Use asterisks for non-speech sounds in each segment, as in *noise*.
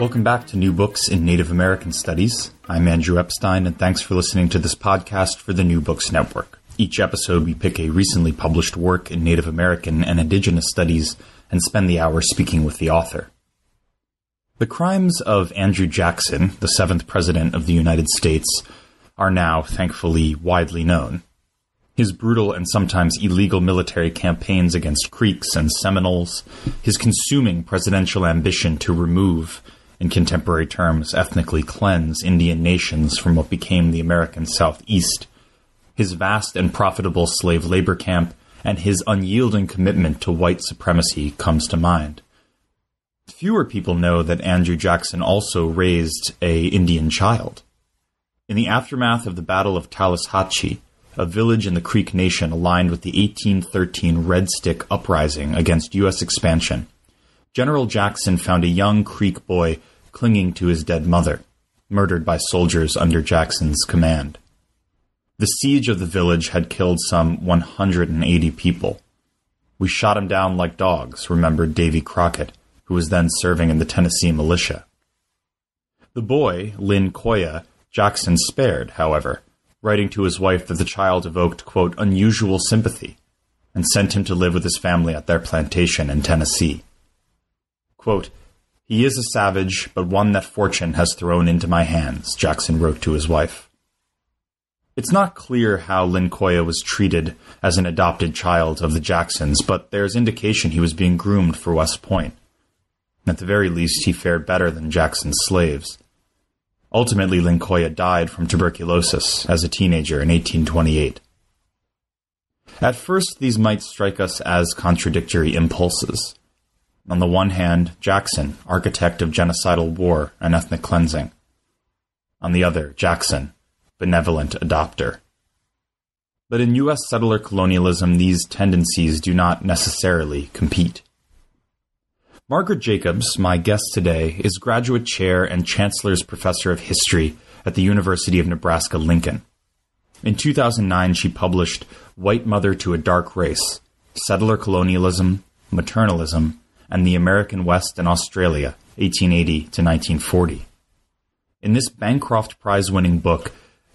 Welcome back to New Books in Native American Studies. I'm Andrew Epstein, and thanks for listening to this podcast for the New Books Network. Each episode, we pick a recently published work in Native American and Indigenous studies and spend the hour speaking with the author. The crimes of Andrew Jackson, the seventh President of the United States, are now, thankfully, widely known. His brutal and sometimes illegal military campaigns against Creeks and Seminoles, his consuming presidential ambition to remove in contemporary terms, ethnically cleanse Indian nations from what became the American Southeast, his vast and profitable slave labor camp, and his unyielding commitment to white supremacy comes to mind. Fewer people know that Andrew Jackson also raised a Indian child. In the aftermath of the Battle of Tallushatchee, a village in the Creek Nation aligned with the 1813 Red Stick Uprising against U.S. expansion, General Jackson found a young Creek boy clinging to his dead mother, murdered by soldiers under Jackson's command. The siege of the village had killed some 180 people. We shot him down like dogs, remembered Davy Crockett, who was then serving in the Tennessee militia. The boy, Lincoya, Jackson spared, however, writing to his wife that the child evoked, quote, unusual sympathy, and sent him to live with his family at their plantation in Tennessee. Quote, he is a savage, but one that fortune has thrown into my hands, Jackson wrote to his wife. It's not clear how Lincoya was treated as an adopted child of the Jacksons, but there's indication he was being groomed for West Point. At the very least, he fared better than Jackson's slaves. Ultimately, Lincoya died from tuberculosis as a teenager in 1828. At first, these might strike us as contradictory impulses. On the one hand, Jackson, architect of genocidal war and ethnic cleansing. On the other, Jackson, benevolent adopter. But in U.S. settler colonialism, these tendencies do not necessarily compete. Margaret Jacobs, my guest today, is graduate chair and chancellor's professor of history at the University of Nebraska Lincoln. In 2009, she published White Mother to a Dark Race Settler Colonialism, Maternalism, and the American West and Australia, 1880 to 1940. In this Bancroft Prize winning book,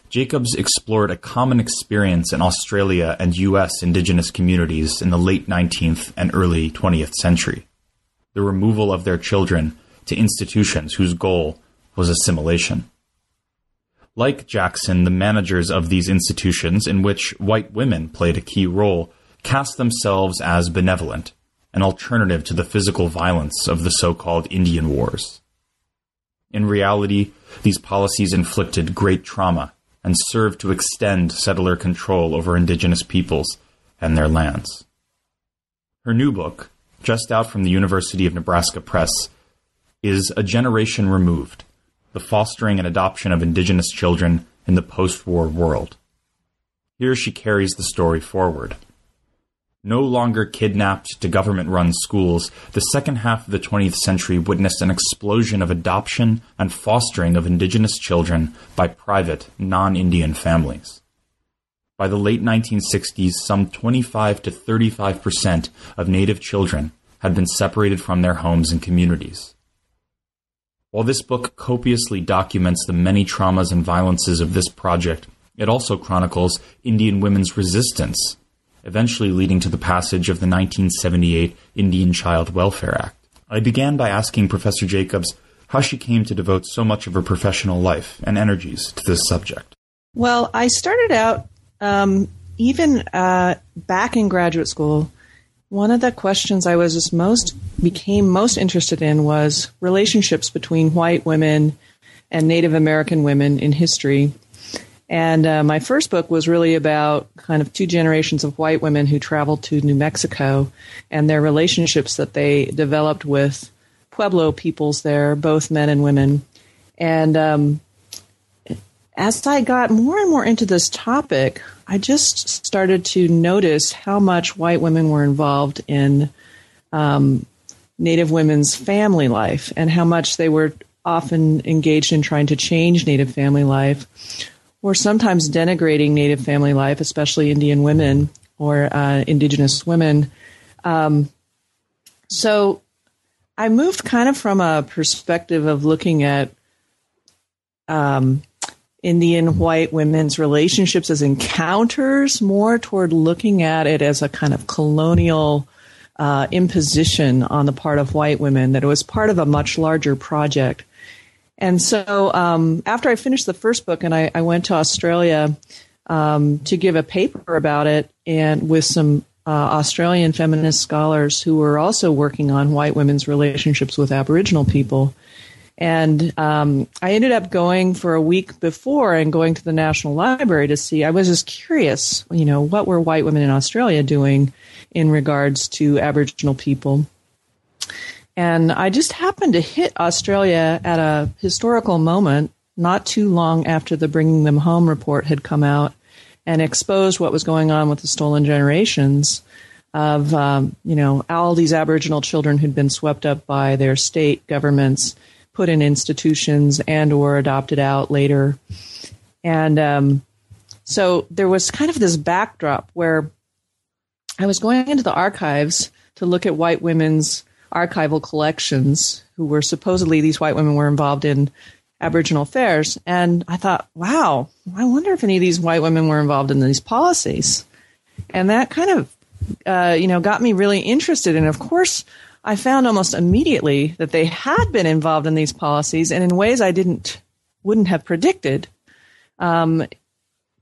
Jacobs explored a common experience in Australia and U.S. indigenous communities in the late 19th and early 20th century the removal of their children to institutions whose goal was assimilation. Like Jackson, the managers of these institutions, in which white women played a key role, cast themselves as benevolent an alternative to the physical violence of the so called Indian Wars. In reality, these policies inflicted great trauma and served to extend settler control over indigenous peoples and their lands. Her new book, just out from the University of Nebraska Press, is A Generation Removed The Fostering and Adoption of Indigenous Children in the Post War World. Here she carries the story forward no longer kidnapped to government run schools, the second half of the 20th century witnessed an explosion of adoption and fostering of indigenous children by private, non Indian families. By the late 1960s, some 25 to 35 percent of Native children had been separated from their homes and communities. While this book copiously documents the many traumas and violences of this project, it also chronicles Indian women's resistance eventually leading to the passage of the 1978 Indian Child Welfare Act. I began by asking Professor Jacobs how she came to devote so much of her professional life and energies to this subject. Well, I started out um, even uh, back in graduate school. One of the questions I was just most became most interested in was relationships between white women and Native American women in history. And uh, my first book was really about kind of two generations of white women who traveled to New Mexico and their relationships that they developed with Pueblo peoples there, both men and women. And um, as I got more and more into this topic, I just started to notice how much white women were involved in um, Native women's family life and how much they were often engaged in trying to change Native family life or sometimes denigrating Native family life, especially Indian women, or uh, Indigenous women. Um, so I moved kind of from a perspective of looking at um, Indian white women's relationships as encounters more toward looking at it as a kind of colonial uh, imposition on the part of white women, that it was part of a much larger project. And so um, after I finished the first book and I, I went to Australia um, to give a paper about it and with some uh, Australian feminist scholars who were also working on white women's relationships with Aboriginal people. And um, I ended up going for a week before and going to the National Library to see. I was just curious, you know, what were white women in Australia doing in regards to Aboriginal people? And I just happened to hit Australia at a historical moment, not too long after the Bringing Them Home report had come out and exposed what was going on with the stolen generations of, um, you know, all these Aboriginal children who'd been swept up by their state governments, put in institutions, and or adopted out later. And um, so there was kind of this backdrop where I was going into the archives to look at white women's archival collections who were supposedly these white women were involved in Aboriginal affairs. And I thought, wow, I wonder if any of these white women were involved in these policies. And that kind of, uh, you know, got me really interested. And of course, I found almost immediately that they had been involved in these policies and in ways I didn't, wouldn't have predicted. Um,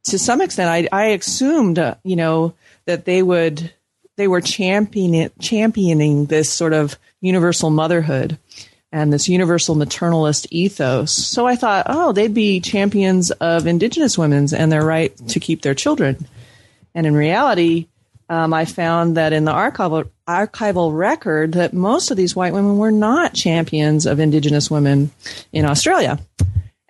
to some extent, I, I assumed, uh, you know, that they would, they were championing, championing this sort of universal motherhood and this universal maternalist ethos. So I thought, oh, they'd be champions of indigenous women's and their right to keep their children. And in reality, um, I found that in the archival, archival record that most of these white women were not champions of indigenous women in Australia.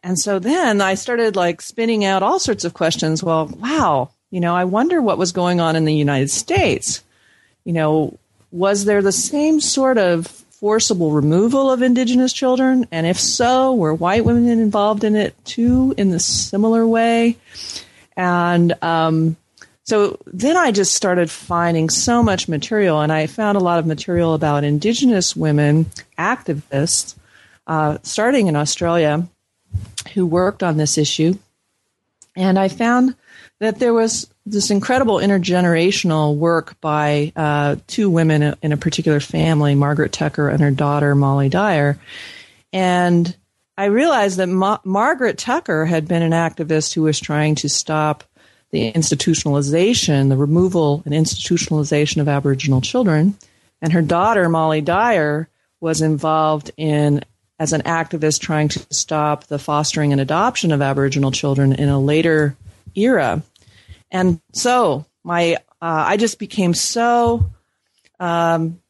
And so then I started like spinning out all sorts of questions. Well, wow, you know, I wonder what was going on in the United States. You know, was there the same sort of forcible removal of indigenous children? And if so, were white women involved in it too in the similar way? And um, so then I just started finding so much material, and I found a lot of material about indigenous women activists, uh, starting in Australia, who worked on this issue. And I found that there was this incredible intergenerational work by uh, two women in a particular family, Margaret Tucker and her daughter Molly Dyer. And I realized that Ma- Margaret Tucker had been an activist who was trying to stop the institutionalization, the removal and institutionalization of Aboriginal children. And her daughter, Molly Dyer, was involved in as an activist trying to stop the fostering and adoption of Aboriginal children in a later era. And so my, uh, I just became so um,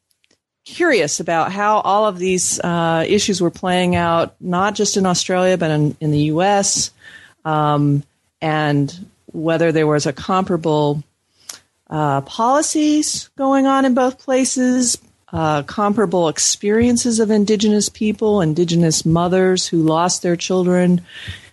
curious about how all of these uh, issues were playing out, not just in Australia, but in, in the U.S., um, and whether there was a comparable uh, policies going on in both places, uh, comparable experiences of Indigenous people, Indigenous mothers who lost their children,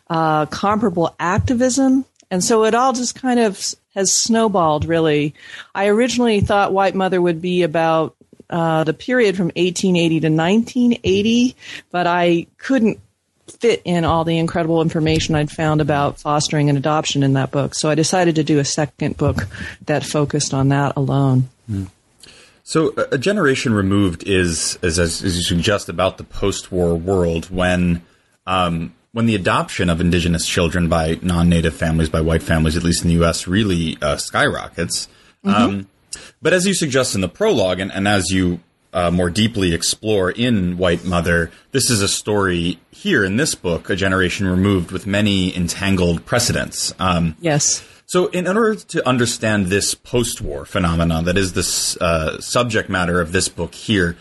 uh, comparable activism and so it all just kind of has snowballed, really. I originally thought White Mother would be about uh, the period from 1880 to 1980, but I couldn't fit in all the incredible information I'd found about fostering and adoption in that book. So I decided to do a second book that focused on that alone. Mm. So, a generation removed is, as, as, you suggest, about the post-war world when um, when the adoption of indigenous children by non-native families, by white families, at least in the U.S., really uh, skyrockets. Mm-hmm. Um, but as you suggest in the prologue, and, and as you uh, more deeply explore in White Mother, this is a story here in this book, a generation removed with many entangled precedents. Um, yes. So, in order to understand this post-war phenomenon that is the uh, subject matter of this book here,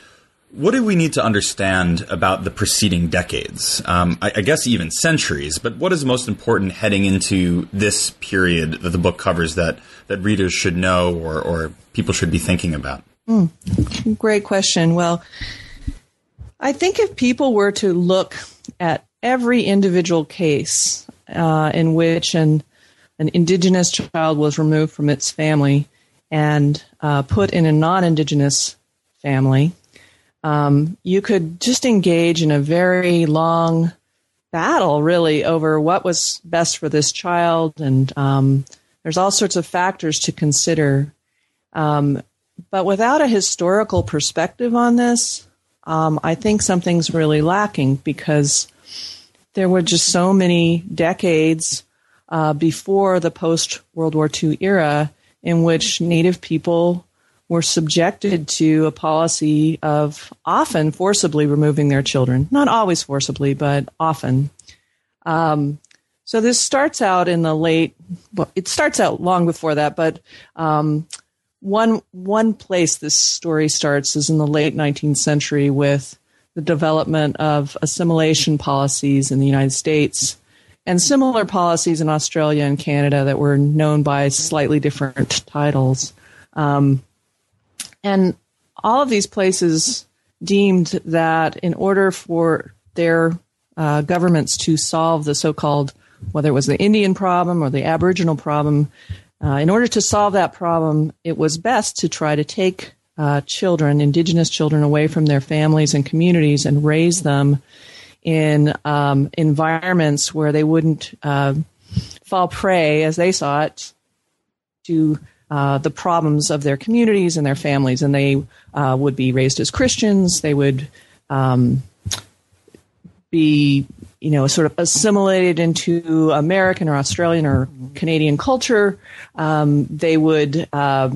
what do we need to understand about the preceding decades? Um, I, I, guess even centuries, but what is most important heading into this period that the book covers that, that readers should know or, or people should be thinking about? Mm, great question. Well, I think if people were to look at every individual case uh, in which an, an indigenous child was removed from its family, and uh, put in a non-indigenous family, um, you could just engage in a very long battle, really, over what was best for this child, and um, there's all sorts of factors to consider. Um, but without a historical perspective on this, um, I think something's really lacking because there were just so many decades uh, before the post World War II era in which Native people were subjected to a policy of often forcibly removing their children. Not always forcibly, but often. Um, so this starts out in the late, well, it starts out long before that, but um, one one place this story starts is in the late 19th century with the development of assimilation policies in the United States and similar policies in Australia and Canada that were known by slightly different titles. Um, and all of these places deemed that in order for their uh, governments to solve the so called, whether it was the Indian problem or the Aboriginal problem, uh, in order to solve that problem, it was best to try to take uh, children, indigenous children, away from their families and communities and raise them in um, environments where they wouldn't uh, fall prey, as they saw it, to uh, the problems of their communities and their families. And they uh, would be raised as Christians. They would um, be you know, sort of assimilated into American or Australian or Canadian culture. Um, they would uh,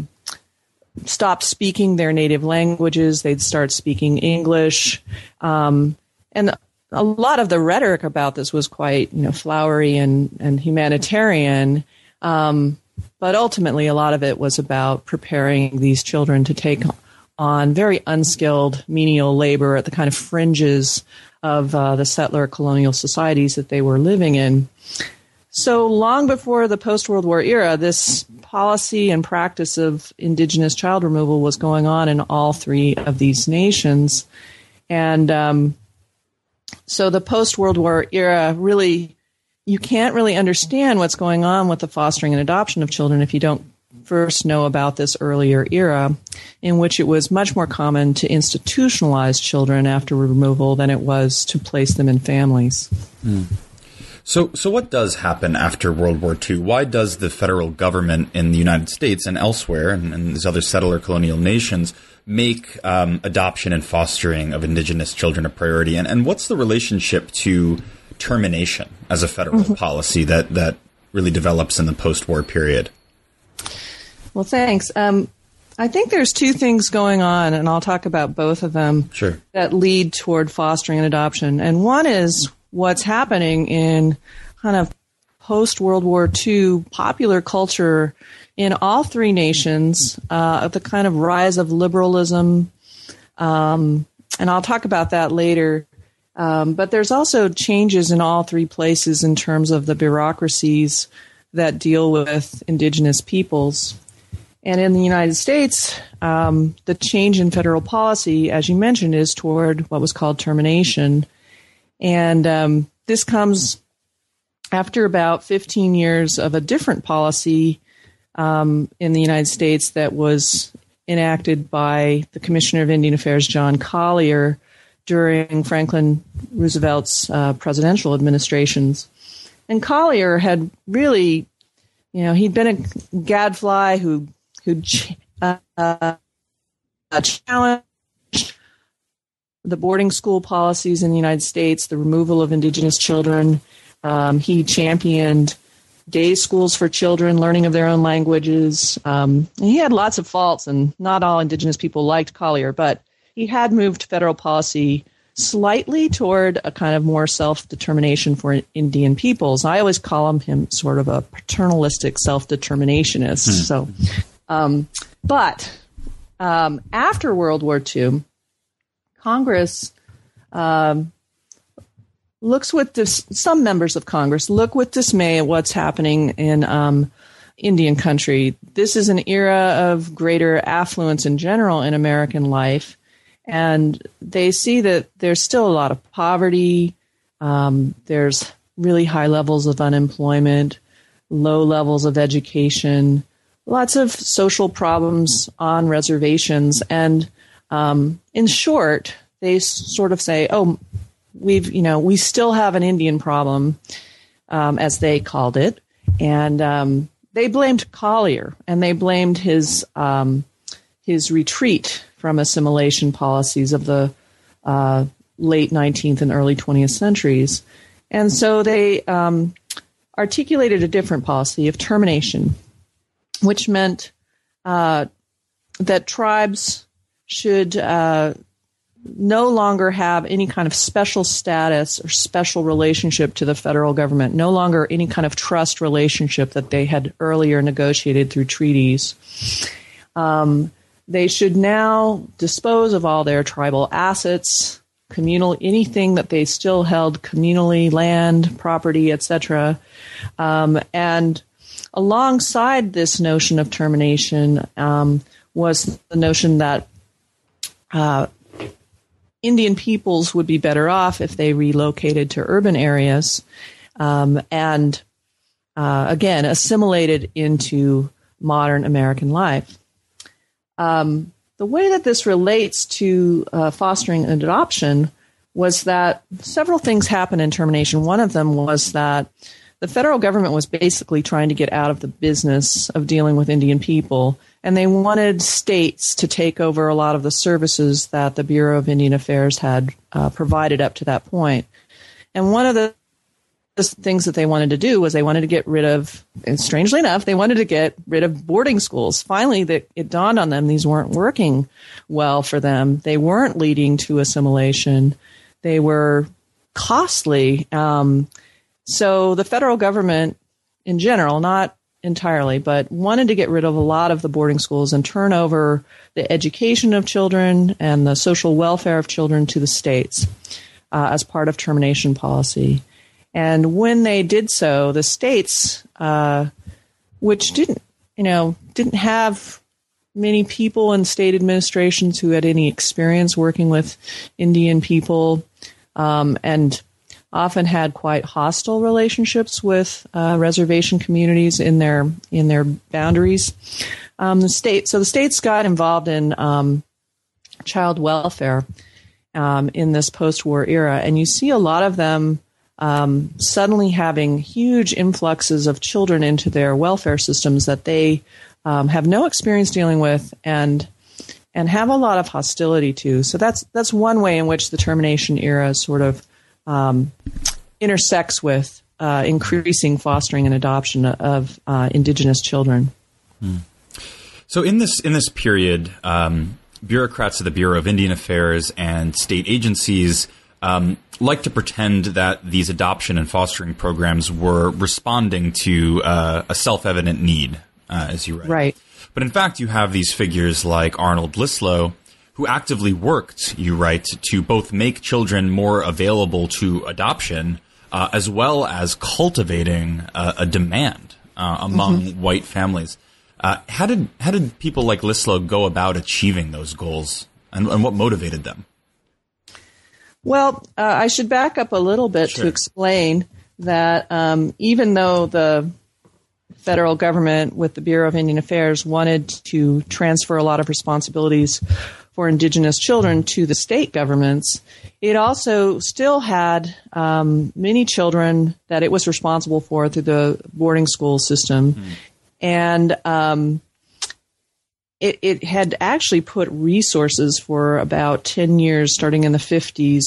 stop speaking their native languages. They'd start speaking English. Um, and a lot of the rhetoric about this was quite, you know, flowery and, and humanitarian. Um, but ultimately, a lot of it was about preparing these children to take on very unskilled menial labor at the kind of fringes of uh, the settler colonial societies that they were living in. So long before the post World War era, this policy and practice of indigenous child removal was going on in all three of these nations. And um, so the post World War era really, you can't really understand what's going on with the fostering and adoption of children if you don't first know about this earlier era in which it was much more common to institutionalize children after removal than it was to place them in families. Mm. So, so what does happen after World War II? Why does the federal government in the United States and elsewhere, and, and these other settler colonial nations, make um, adoption and fostering of indigenous children a priority? And, and what's the relationship to termination as a federal mm-hmm. policy that, that really develops in the post-war period? Well, thanks. Um, I think there's two things going on, and I'll talk about both of them sure. that lead toward fostering and adoption. And one is what's happening in kind of post World War II popular culture in all three nations, uh, the kind of rise of liberalism. Um, and I'll talk about that later. Um, but there's also changes in all three places in terms of the bureaucracies that deal with indigenous peoples. And in the United States, um, the change in federal policy, as you mentioned, is toward what was called termination. And um, this comes after about 15 years of a different policy um, in the United States that was enacted by the Commissioner of Indian Affairs, John Collier, during Franklin Roosevelt's uh, presidential administrations. And Collier had really, you know, he'd been a gadfly who who uh, uh, challenged the boarding school policies in the United States, the removal of indigenous children. Um, he championed day schools for children, learning of their own languages. Um, he had lots of faults, and not all indigenous people liked Collier, but he had moved federal policy slightly toward a kind of more self determination for Indian peoples. I always call him, him sort of a paternalistic self determinationist. Hmm. So um, but um, after World War II, Congress um, looks with dis- some members of Congress look with dismay at what's happening in um, Indian country. This is an era of greater affluence in general in American life, and they see that there's still a lot of poverty. Um, there's really high levels of unemployment, low levels of education lots of social problems on reservations. And um, in short, they sort of say, oh, we've, you know, we still have an Indian problem, um, as they called it. And um, they blamed Collier and they blamed his, um, his retreat from assimilation policies of the uh, late 19th and early 20th centuries. And so they um, articulated a different policy of termination, which meant uh, that tribes should uh, no longer have any kind of special status or special relationship to the federal government, no longer any kind of trust relationship that they had earlier negotiated through treaties. Um, they should now dispose of all their tribal assets, communal anything that they still held communally, land, property, etc. Um, and alongside this notion of termination um, was the notion that uh, Indian peoples would be better off if they relocated to urban areas um, and uh, again assimilated into modern American life. Um, the way that this relates to uh, fostering adoption was that several things happened in termination. One of them was that the federal government was basically trying to get out of the business of dealing with Indian people, and they wanted states to take over a lot of the services that the Bureau of Indian Affairs had uh, provided up to that point. And one of the things that they wanted to do was they wanted to get rid of, and strangely enough, they wanted to get rid of boarding schools. Finally, it dawned on them these weren't working well for them. They weren't leading to assimilation. They were costly. Um, so the federal government, in general, not entirely, but wanted to get rid of a lot of the boarding schools and turn over the education of children and the social welfare of children to the states uh, as part of termination policy. And when they did so, the states, uh, which didn't, you know, didn't have many people in state administrations who had any experience working with Indian people, um, and often had quite hostile relationships with uh, reservation communities in their in their boundaries. Um, the state, so the states got involved in um, child welfare um, in this post-war era, and you see a lot of them um, suddenly having huge influxes of children into their welfare systems that they um, have no experience dealing with and and have a lot of hostility to. So that's that's one way in which the termination era sort of um, intersects with uh, increasing fostering and adoption of uh, indigenous children. Hmm. So in this in this period, um, bureaucrats of the Bureau of Indian Affairs and state agencies um, like to pretend that these adoption and fostering programs were responding to uh, a self-evident need, uh, as you write. Right. But in fact, you have these figures like Arnold Lyslo, who actively worked, you write, to both make children more available to adoption, uh, as well as cultivating a demand uh, among mm-hmm. white families. Uh, how did how did people like Lyslo go about achieving those goals, and, and what motivated them? Well, uh, I should back up a little bit sure. to explain that um, even though the federal government with the Bureau of Indian Affairs wanted to transfer a lot of responsibilities for indigenous children to the state governments, it also still had um, many children that it was responsible for through the boarding school system. Mm. And um, it, it had actually put resources for about 10 years, starting in the 50s,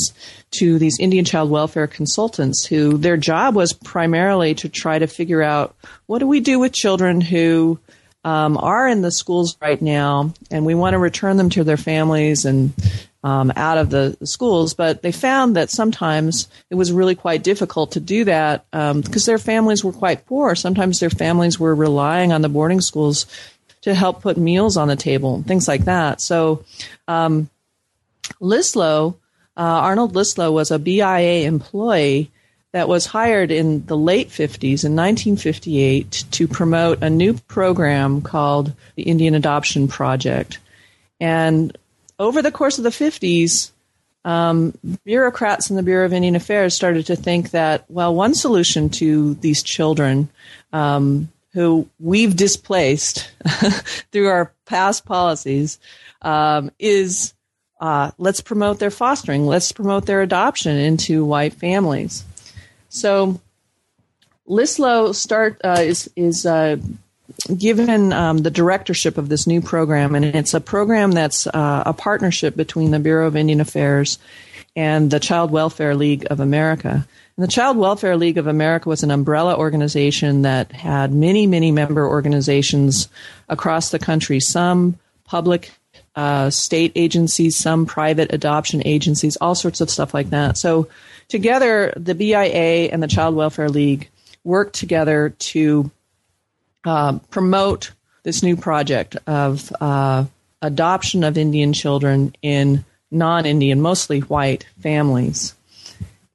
to these Indian child welfare consultants who their job was primarily to try to figure out what do we do with children who um, are in the schools right now and we want to return them to their families and um, out of the, the, schools. But they found that sometimes it was really quite difficult to do that because um, their families were quite poor. Sometimes their families were relying on the boarding schools to help put meals on the table, and things like that. So, um, Lyslo, uh, Arnold Lyslo was a BIA employee that was hired in the late 50s in 1958 to promote a new program called the Indian Adoption Project. And over the course of the 50s, um, bureaucrats in the Bureau of Indian Affairs started to think that, well, one solution to these children um, who we've displaced *laughs* through our past policies um, is uh, let's promote their fostering, let's promote their adoption into white families. So Lyslo start uh, is is uh, given um, the directorship of this new program, and it's a program that's uh, a partnership between the Bureau of Indian Affairs and the Child Welfare League of America. And the Child Welfare League of America was an umbrella organization that had many, many member organizations across the country, some public uh, state agencies, some private adoption agencies, all sorts of stuff like that. So, together, the BIA and the Child Welfare League worked together to uh, promote this new project of uh, adoption of Indian children in non Indian, mostly white families.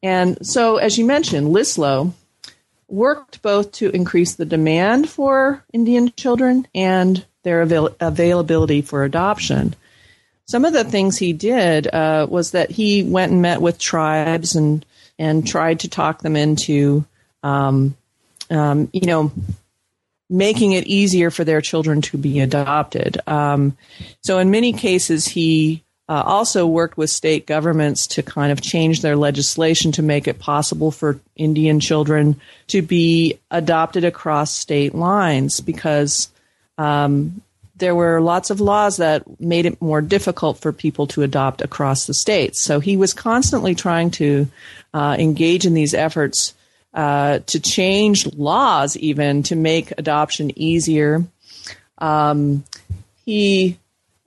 And so, as you mentioned, Lyslo worked both to increase the demand for Indian children and their avail- availability for adoption. Some of the things he did uh, was that he went and met with tribes and and tried to talk them into, um, um, you know, making it easier for their children to be adopted. Um, so in many cases, he uh, also worked with state governments to kind of change their legislation to make it possible for Indian children to be adopted across state lines because um, there were lots of laws that made it more difficult for people to adopt across the states. So he was constantly trying to uh, engage in these efforts uh, to change laws, even to make adoption easier. Um, he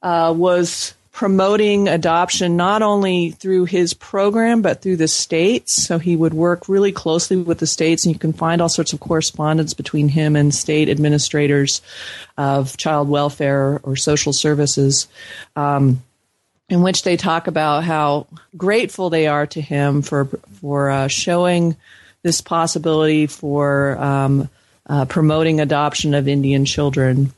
uh, was promoting adoption not only through his program but through the states. So he would work really closely with the states, and you can find all sorts of correspondence between him and state administrators of child welfare or social services. Um, in which they talk about how grateful they are to him for for uh, showing this possibility for um, uh, promoting adoption of Indian children.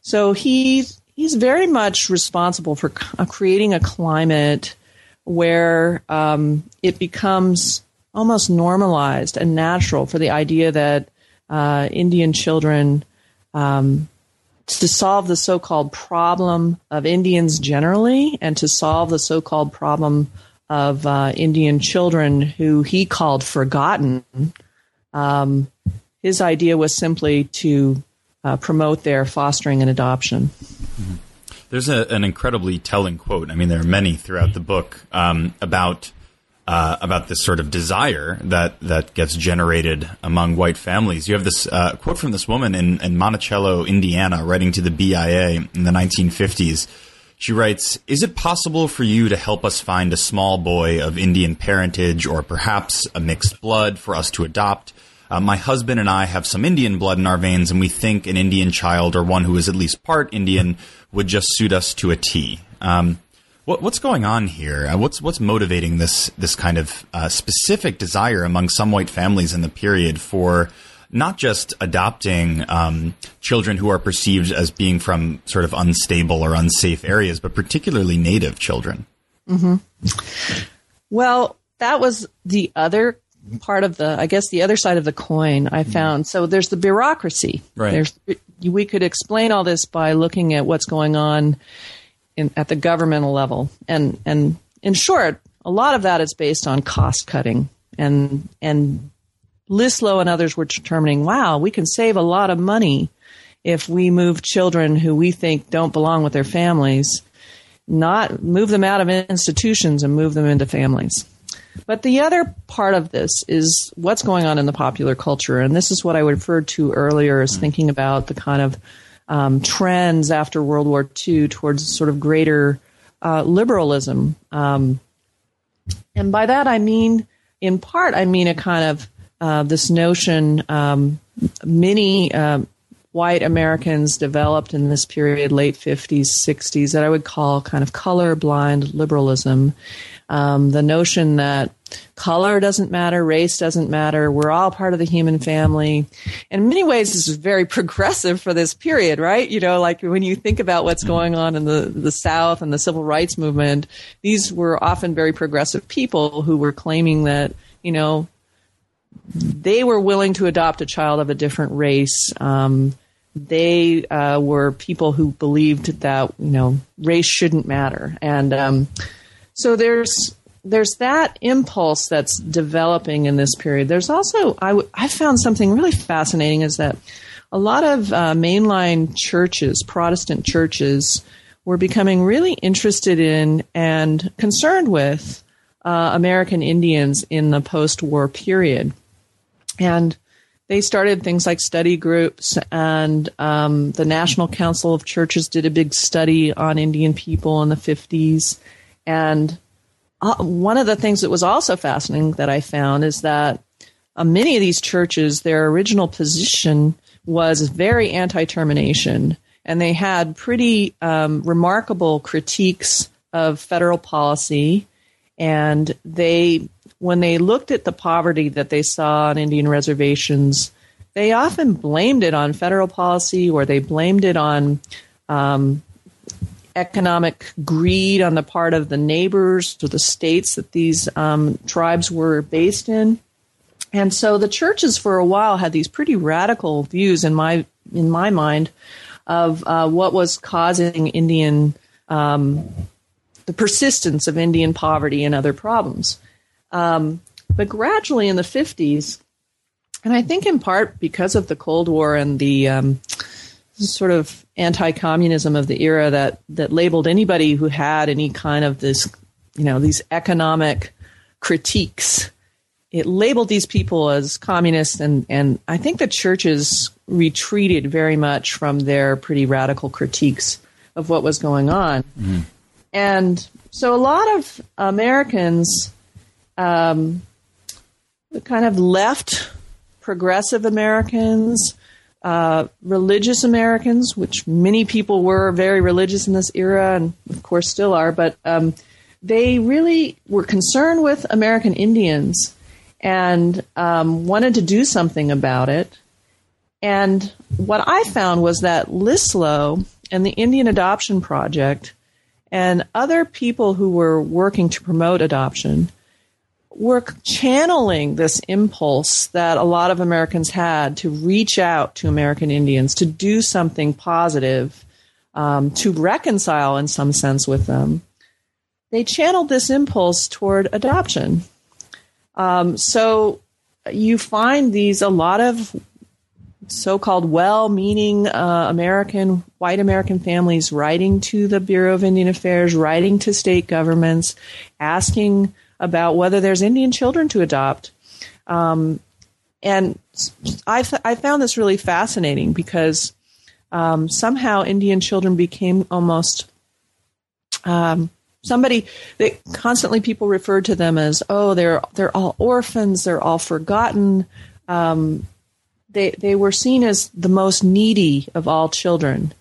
So he's he's very much responsible for uh, creating a climate where um, it becomes almost normalized and natural for the idea that uh, Indian children. Um, to solve the so-called problem of Indians generally, and to solve the so-called problem of uh, Indian children who he called forgotten. Um, his idea was simply to uh, promote their fostering and adoption. Mm-hmm. There's a, an incredibly telling quote. I mean, there are many throughout the book um, about uh, about this sort of desire that that gets generated among white families. You have this uh, quote from this woman in, in Monticello, Indiana, writing to the BIA in the 1950s she writes, Is it possible for you to help us find a small boy of Indian parentage or perhaps a mixed blood for us to adopt? Uh, my husband and I have some Indian blood in our veins, and we think an Indian child or one who is at least part Indian would just suit us to a T. Um, what, what's going on here? Uh, what's what's motivating this this kind of uh, specific desire among some white families in the period for not just adopting um, children who are perceived as being from sort of unstable or unsafe areas, but particularly native children. Mm-hmm. Well, that was the other part of the, I guess, the other side of the coin I mm-hmm. found. So there's the bureaucracy. Right. There's, we could explain all this by looking at what's going on in, at the governmental level, and and in short, a lot of that is based on cost cutting and and Lyslo and others were determining, wow, we can save a lot of money if we move children who we think don't belong with their families, not move them out of institutions and move them into families. But the other part of this is what's going on in the popular culture. And this is what I referred to earlier as thinking about the kind of um, trends after World War II towards sort of greater uh, liberalism. Um, and by that I mean, in part, I mean a kind of uh, this notion um, many uh, white Americans developed in this period, late 50s, 60s, that I would call kind of color-blind liberalism. Um, the notion that color doesn't matter, race doesn't matter, we're all part of the human family. In many ways, this is very *laughs* progressive for this period, right? You know, like when you think about what's mm-hmm. going on in the, the South and the civil rights movement, these were often very progressive people who were claiming that, you know, they were willing to adopt a child of a different race. Um, they uh, were people who believed that you know race shouldn't matter, and um, so there's there's that impulse that's developing in this period. There's also I, w- I found something really fascinating is that a lot of uh, mainline churches, Protestant churches, were becoming really interested in and concerned with uh, American Indians in the post-war period, and they started things like study groups, and um, the National Council of Churches did a big study on Indian people in the 50s. And uh, one of the things that was also fascinating that I found is that uh, many of these churches, their original position was very anti termination, and they had pretty um, remarkable critiques of federal policy. And they when they looked at the poverty that they saw on Indian reservations, they often blamed it on federal policy or they blamed it on um, economic greed on the part of the neighbors or the states that these um, tribes were based in. And so the churches for a while had these pretty radical views in my in my mind of uh, what was causing Indian um, the persistence of Indian poverty and other problems. Um, but gradually in the 50s, and I think in part because of the Cold War and the um, sort of anti-communism of the era that that labeled anybody who had any kind of this, you know, these economic critiques. It labeled these people as communists, and and I think the churches retreated very much from their pretty radical critiques of what was going on, mm-hmm. and so a lot of Americans um, kind of left progressive Americans, uh, religious Americans, which many people were very religious in this era, and of course still are, but um, they really were concerned with American Indians and um, wanted to do something about it. And what I found was that Lyslo and the Indian Adoption Project and other people who were working to promote adoption were channeling this impulse that a lot of Americans had to reach out to American Indians, to do something positive, um, to reconcile in some sense with them. They channeled this impulse toward adoption. Um, so you find these a lot of so-called well-meaning uh, American white American families writing to the Bureau of Indian Affairs, writing to state governments, asking about whether there's Indian children to adopt. Um, and I, I found this really fascinating because um, somehow Indian children became almost um, somebody that constantly people referred to them as oh they're they're all orphans they're all forgotten um, they they were seen as the most needy of all children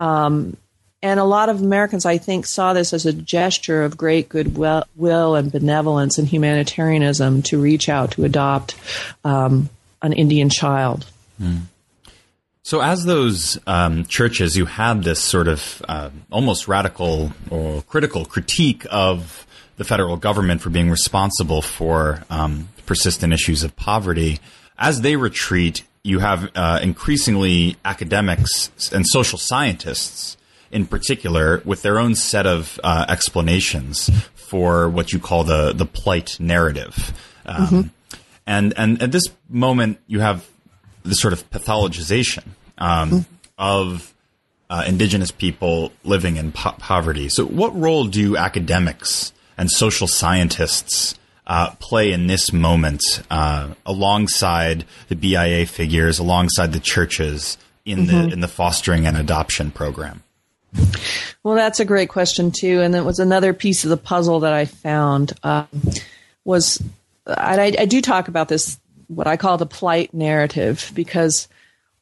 um, and a lot of Americans, I think, saw this as a gesture of great goodwill and benevolence and humanitarianism to reach out to adopt um, an Indian child. Mm. So, as those um, churches, you had this sort of uh, almost radical or critical critique of the federal government for being responsible for um, persistent issues of poverty. As they retreat, you have uh, increasingly academics and social scientists in particular with their own set of uh, explanations for what you call the the plight narrative. Um, mm-hmm. And and at this moment, you have this sort of pathologization um, mm-hmm. of uh, indigenous people living in po- poverty. So, what role do academics and social scientists uh, play in this moment uh, alongside the BIA figures, alongside the churches in mm-hmm. the in the fostering and adoption program? Well, that's a great question too, and it was another piece of the puzzle that I found uh, was I, I do talk about this what I call the plight narrative because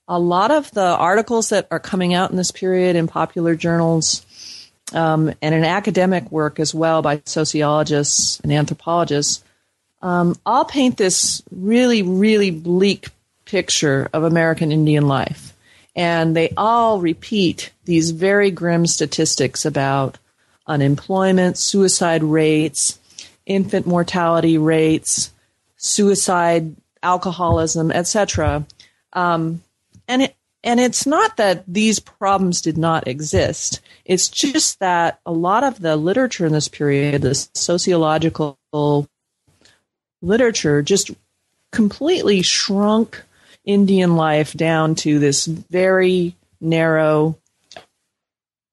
a lot of the articles that are coming out in this period in popular journals um, and in academic work as well by sociologists and anthropologists um, all paint this really, really bleak picture of American Indian life and they all repeat these very grim statistics about unemployment, suicide rates, infant mortality rates, suicide alcoholism, etc. Um, and it, and it's not that these problems did not exist. It's just that a lot of the literature in this period, the sociological literature, just completely shrunk Indian life down to this very narrow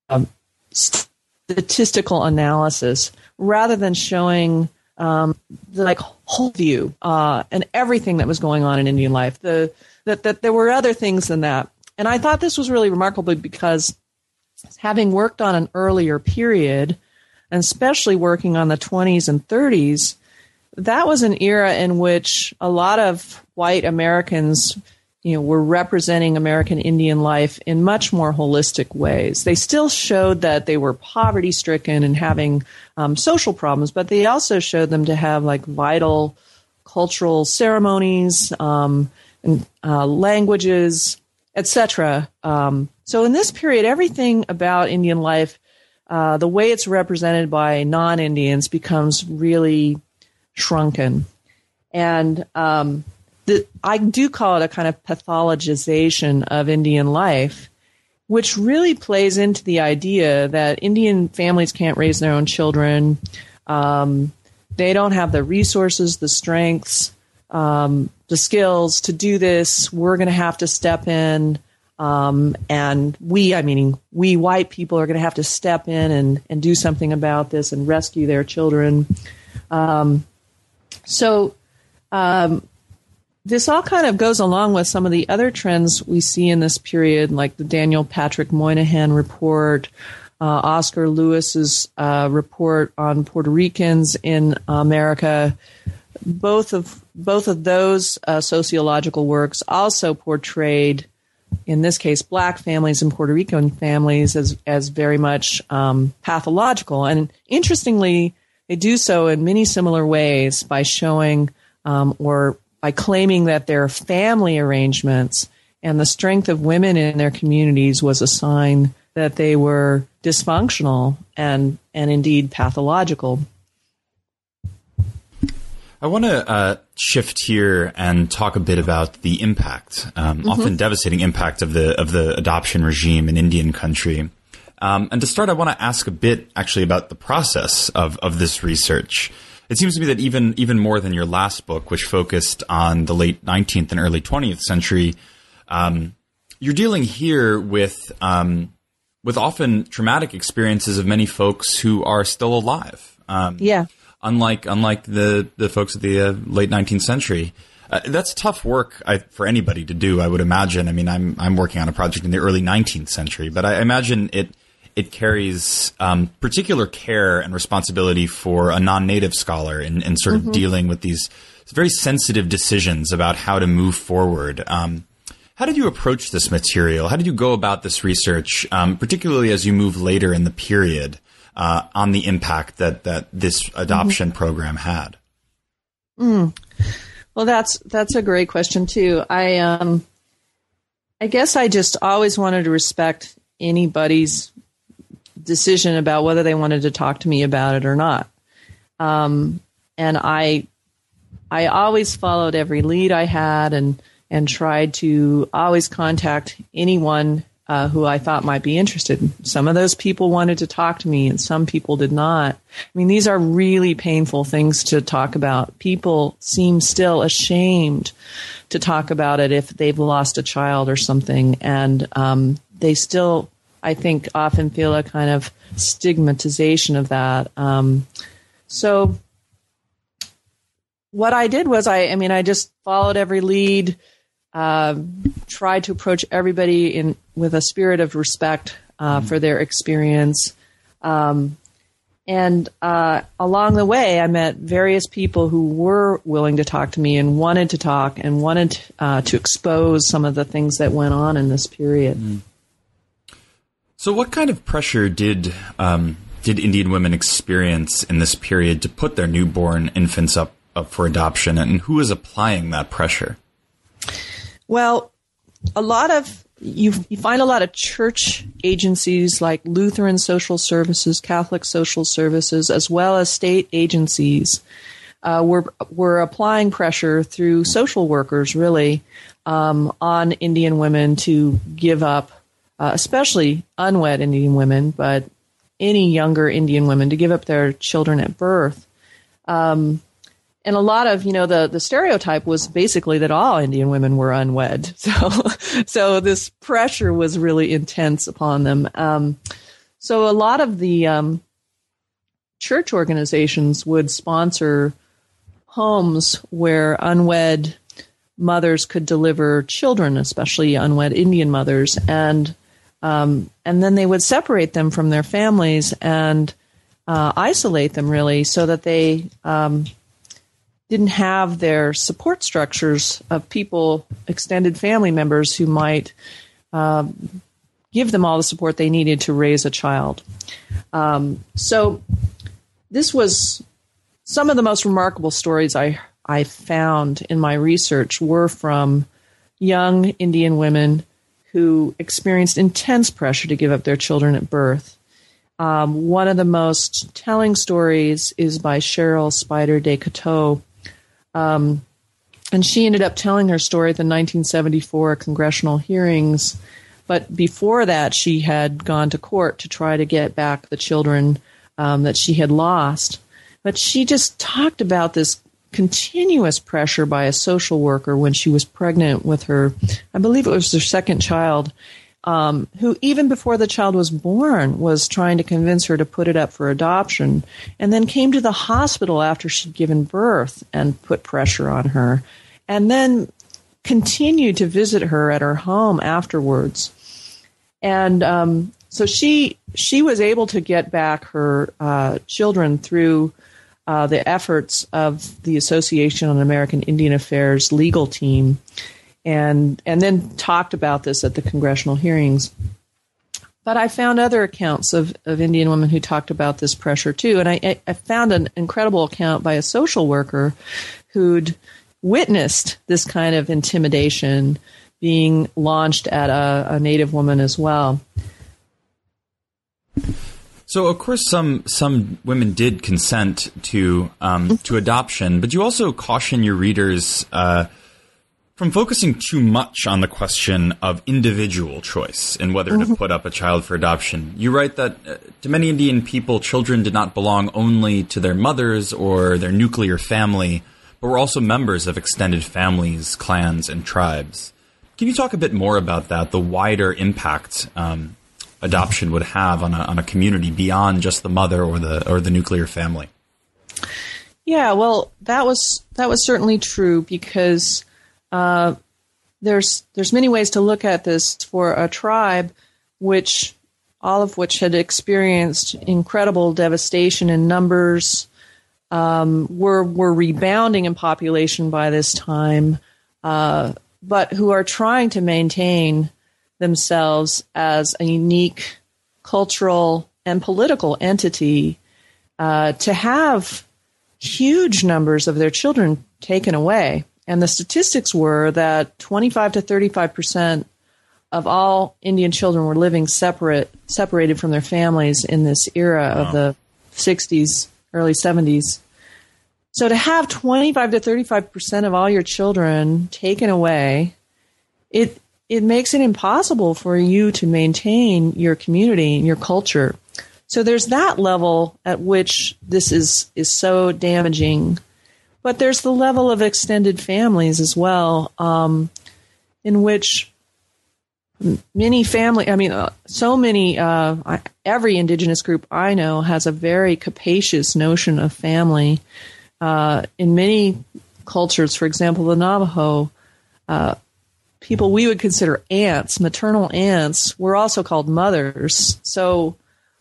um, statistical analysis rather than showing um, the like whole view uh, and everything that was going on in Indian life. The that that there were other things than that, and I thought this was really remarkable because having worked on an earlier period, and especially working on the 20s and 30s, that was an era in which a lot of white Americans you know, were representing American Indian life in much more holistic ways. They still showed that they were poverty stricken and having um, social problems, but they also showed them to have like vital cultural ceremonies um, and uh, languages, etc. Um, so in this period, everything about Indian life, uh, the way it's represented by non-Indians, becomes really shrunken, and um, the, I do call it a kind of pathologization of Indian life, which really plays into the idea that Indian families can't raise their own children. Um, they don't have the resources, the strengths, um, the skills to do this. We're going to have to step in. Um, and we, I mean, we white people are going to have to step in and, and do something about this and rescue their children. Um, so, um, this all kind of goes along with some of the other trends we see in this period, like the Daniel Patrick Moynihan report, uh, Oscar Lewis's uh, report on Puerto Ricans in America. Both of both of those uh, sociological works also portrayed, in this case, black families and Puerto Rican families as as very much um, pathological. And interestingly, they do so in many similar ways by showing um, or by claiming that their family arrangements and the strength of women in their communities was a sign that they were dysfunctional and, and indeed pathological. I want to uh, shift here and talk a bit about the impact, um, mm-hmm. often devastating impact of the of the adoption regime in Indian country. Um, and to start, I want to ask a bit actually about the process of of this research it seems to me that even even more than your last book, which focused on the late 19th and early 20th century, um, you're dealing here with um, with often traumatic experiences of many folks who are still alive. Um, yeah. Unlike unlike the the folks of the uh, late 19th century. Uh, that's tough work I, for anybody to do. I would imagine. I mean, I'm I'm working on a project in the early 19th century, but I imagine it it carries um, particular care and responsibility for a non-native scholar in, in sort mm-hmm. of dealing with these very sensitive decisions about how to move forward. Um, how did you approach this material? How did you go about this research, um, particularly as you move later in the period uh, on the impact that that this adoption mm-hmm. program had? Mm. Well, that's that's a great question too. I um, I guess I just always wanted to respect anybody's decision about whether they wanted to talk to me about it or not. Um, and I, I always followed every lead I had and and tried to always contact anyone uh, who I thought might be interested. Some of those people wanted to talk to me, and some people did not. I mean, these are really painful things to talk about. People seem still ashamed to talk about it if they've lost a child or something, and um, they still I think often feel a kind of stigmatization of that. Um, so what I did was I, I mean, I just followed every lead, uh, tried to approach everybody in with a spirit of respect uh, mm-hmm. for their experience. Um, and uh, along the way, I met various people who were willing to talk to me and wanted to talk and wanted uh, to expose some of the things that went on in this period. Mm. So, what kind of pressure did um, did Indian women experience in this period to put their newborn infants up, up for adoption, and who is applying that pressure? Well, a lot of you, you find a lot of church agencies like Lutheran Social Services, Catholic Social Services, as well as state agencies uh, were were applying pressure through social workers, really, um, on Indian women to give up, uh, especially unwed Indian women, but any younger Indian women to give up their children at birth. Um, and a lot of you know the the stereotype was basically that all Indian women were unwed. *laughs* So so this pressure was really intense upon them. Um, so a lot of the um, church organizations would sponsor homes where unwed mothers could deliver children, especially unwed Indian mothers, and um, and then they would separate them from their families and uh, isolate them really, so that they um, didn't have their support structures of people, extended family members who might uh, give them all the support they needed to raise a child. Um, so this was some of the most remarkable stories I I found in my research were from young Indian women who experienced intense pressure to give up their children at birth. Um, one of the most telling stories is by Cheryl Spider DeCoteau. Um, and she ended up telling her story at the 1974 congressional hearings. But before that, she had gone to court to try to get back the children um, that she had lost. But she just talked about this continuous pressure by a social worker when she was pregnant with her, I believe it was her second child, um, who even before the child was born was trying to convince her to put it up for adoption, and then came to the hospital after she'd given birth and put pressure on her, and then continued to visit her at her home afterwards. And um, so she she was able to get back her uh, children through uh, the efforts of the Association on American Indian Affairs legal team, and and then talked about this at the congressional hearings. But I found other accounts of, of Indian women who talked about this pressure too, and I, I found an incredible account by a social worker who'd witnessed this kind of intimidation being launched at a, a Native woman as well. So, of course, some some women did consent to um, to adoption, but you also caution your readers uh, from focusing too much on the question of individual choice and whether mm-hmm. to put up a child for adoption. You write that uh, to many Indian people, children did not belong only to their mothers or their nuclear family, but were also members of extended families, clans, and tribes. Can you talk a bit more about that, the wider impact um, adoption would have on a, on a community beyond just the mother or the or the nuclear family. Yeah, well, that was that was certainly true because uh, there's there's many ways to look at this for a tribe, which all of which had experienced incredible devastation in numbers, um, were were rebounding in population by this time, uh, but who are trying to maintain themselves as a unique cultural and political entity uh, to have huge numbers of their children taken away. And the statistics were that 25 to 35 percent of all Indian children were living separate, separated from their families in this era wow. of the 60s, early 70s. So to have 25 to 35 percent of all your children taken away, it it makes it impossible for you to maintain your community and your culture. So there's that level at which this is, is so damaging. But there's the level of extended families as well, um, in which many family, I mean, uh, so many, uh, every indigenous group I know has a very capacious notion of family. Uh, in many cultures, for example, the Navajo, uh, people we would consider aunts, maternal aunts, were also called mothers. So,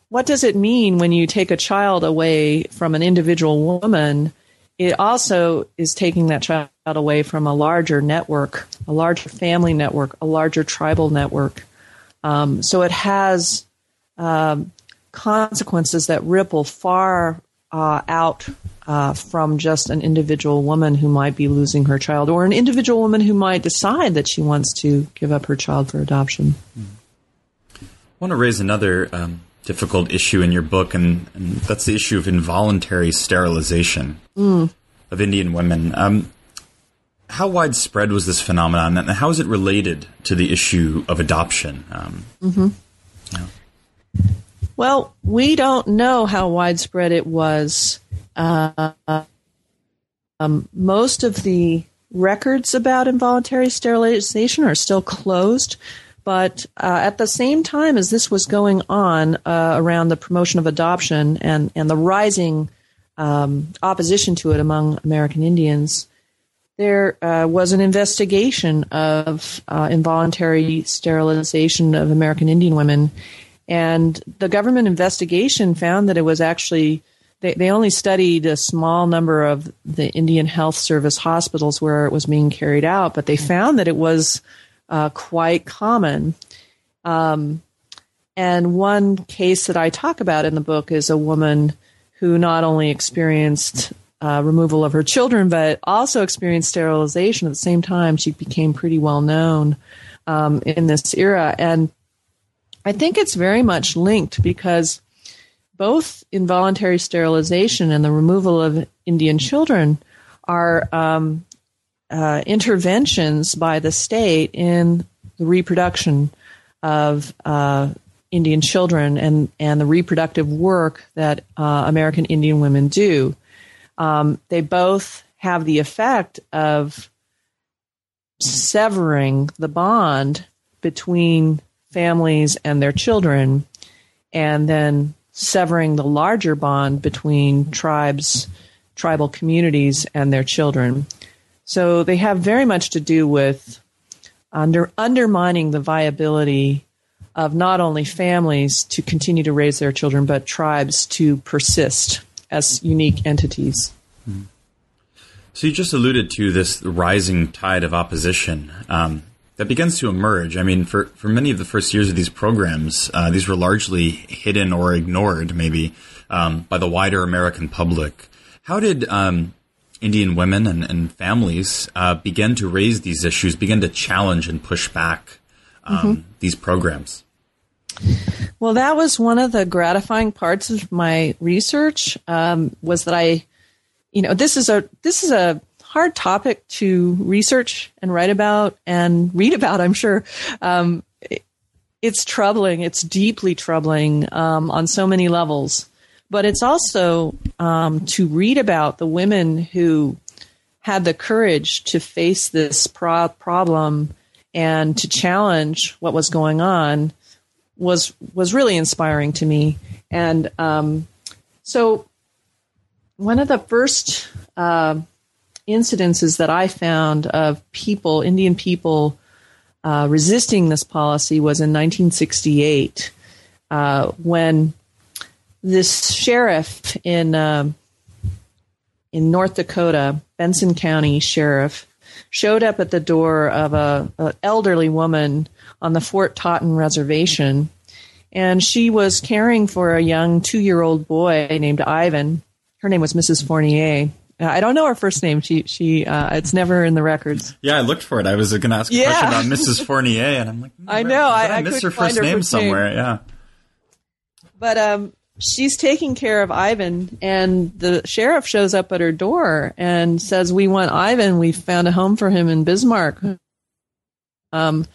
what does it mean when you take a child away from an individual woman? It also is taking that child away from a larger network, a larger family network, a larger tribal network. Um, so, it has um, consequences that ripple far uh, out uh, from just an individual woman who might be losing her child, or an individual woman who might decide that she wants to give up her child for adoption. I want to raise another um, difficult issue in your book, and, and, that's the issue of involuntary sterilization. Mm. of Indian women. Um, how widespread was this phenomenon, and how is it related to the issue of adoption? Um, mm-hmm. Well, we don't know how widespread it was. Uh, um, most of the records about involuntary sterilization are still closed. But uh, at the same time as this was going on uh, around the promotion of adoption and, and the rising um, opposition to it among American Indians, there uh, was an investigation of uh, involuntary sterilization of American Indian women. And the government investigation found that it was actually, they, they only studied a small number of the Indian Health Service hospitals where it was being carried out, but they found that it was uh, quite common. Um, and one case that I talk about in the book is a woman who not only experienced uh, removal of her children, but also experienced sterilization at the same time. She became pretty well known um, in this era. And I think it's very much linked because both involuntary sterilization and the removal of Indian children are um, uh, interventions by the state in the reproduction of uh, Indian children and, and the reproductive work that uh, American Indian women do. Um, they both have the effect of severing the bond between families and their children, and then severing the larger bond between tribes, tribal communities, and their children. So they have very much to do with under, undermining the viability of not only families to continue to raise their children, but tribes to persist as unique entities. Hmm. So you just alluded to this rising tide of opposition um, that begins to emerge. I mean, for, for many of the first years of these programs, uh, these were largely hidden or ignored, maybe, um, by the wider American public. How did um, Indian women and, and families uh, begin to raise these issues, begin to challenge and push back um, mm-hmm. these programs? Well, that was one of the gratifying parts of my research. Um, was that I, you know, this is a this is a hard topic to research and write about and read about. I'm sure. Um, it, it's troubling. It's deeply troubling um, on so many levels but it's also um, to read about the women who had the courage to face this pro- problem and to challenge what was going on was was really inspiring to me. And um, so, one of the first uh, incidences that I found of people, Indian people, uh, resisting this policy was in 1968 uh, when this sheriff in um, in North Dakota, Benson County sheriff, showed up at the door of a, a elderly woman on the Fort Totten reservation, and she was caring for a young two year old boy named Ivan. Her name was Mrs. Fournier. Uh, I don't know her first name. She she uh, it's never in the records. Yeah, I looked for it. I was going to ask a yeah. question about Mrs. *laughs* Fournier, and I'm like, I know I, I, I missed her first her name first somewhere. Name. Yeah, but um, she's taking care of Ivan, and the sheriff shows up at her door and says, "We want Ivan. We found a home for him in Bismarck." Um,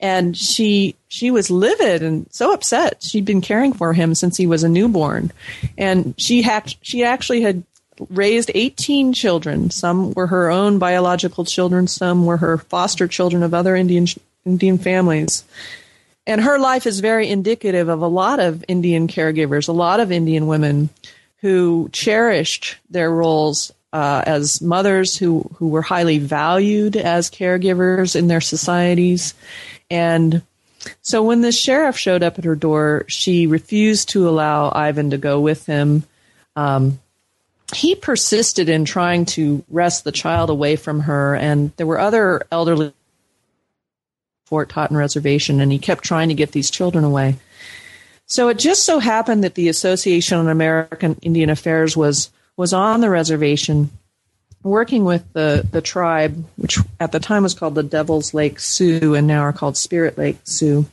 and she she was livid and so upset. She'd been caring for him since he was a newborn, and she had she actually had raised 18 children. Some were her own biological children, some were her foster children of other Indian Indian families. And her life is very indicative of a lot of Indian caregivers, a lot of Indian women who cherished their roles uh, as mothers who, who were highly valued as caregivers in their societies. And so when the sheriff showed up at her door, she refused to allow Ivan to go with him. Um, he persisted in trying to wrest the child away from her, and there were other elderly Fort Totten Reservation, and he kept trying to get these children away. So it just so happened that the Association on American Indian Affairs was was on the reservation, working with the the tribe, which at the time was called the Devil's Lake Sioux, and now are called Spirit Lake Sioux.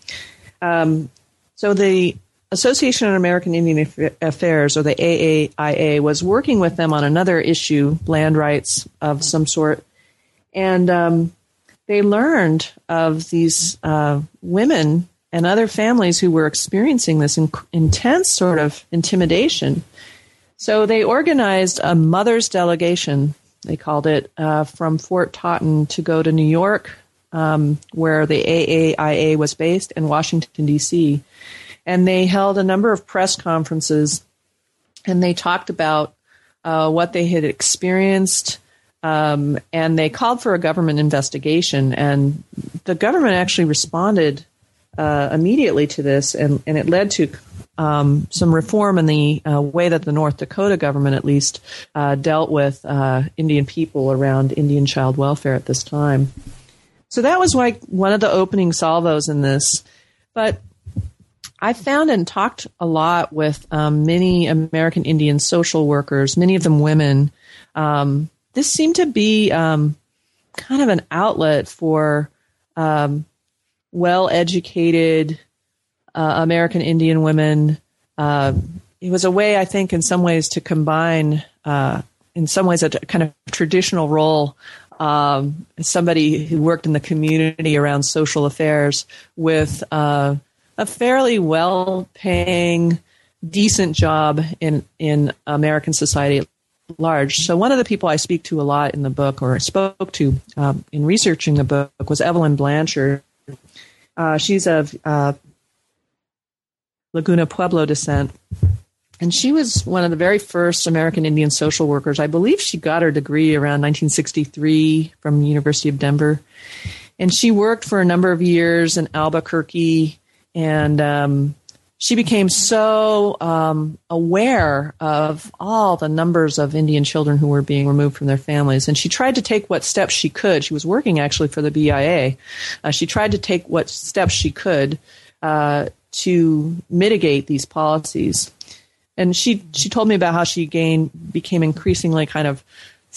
Um, so the Association on American Indian Affairs, or the AAIA, was working with them on another issue, land rights of some sort, and um, they learned of these uh, women and other families who were experiencing this in- intense sort of intimidation. So they organized a mother's delegation, they called it, uh, from Fort Totten to go to New York, um, where the AAIA was based, and Washington, D.C. And they held a number of press conferences and they talked about uh, what they had experienced. Um, and they called for a government investigation. And the government actually responded uh, immediately to this, and, and it led to um, some reform in the uh, way that the North Dakota government, at least, uh, dealt with uh, Indian people around Indian child welfare at this time. So that was like one of the opening salvos in this. But I found and talked a lot with um, many American Indian social workers, many of them women. Um, this seemed to be um, kind of an outlet for um, well educated uh, American Indian women. Uh, it was a way, I think, in some ways to combine, uh, in some ways, a kind of traditional role um, somebody who worked in the community around social affairs with uh, a fairly well paying, decent job in, in American society at large. So, one of the people I speak to a lot in the book, or spoke to um, in researching the book, was Evelyn Blanchard. Uh, she's of uh, Laguna Pueblo descent. And she was one of the very first American Indian social workers. I believe she got her degree around 1963 from the University of Denver. And she worked for a number of years in Albuquerque and um, she became so um, aware of all the numbers of Indian children who were being removed from their families, and she tried to take what steps she could. She was working actually for the BIA. Uh, she tried to take what steps she could uh, to mitigate these policies. And she she told me about how she gained became increasingly kind of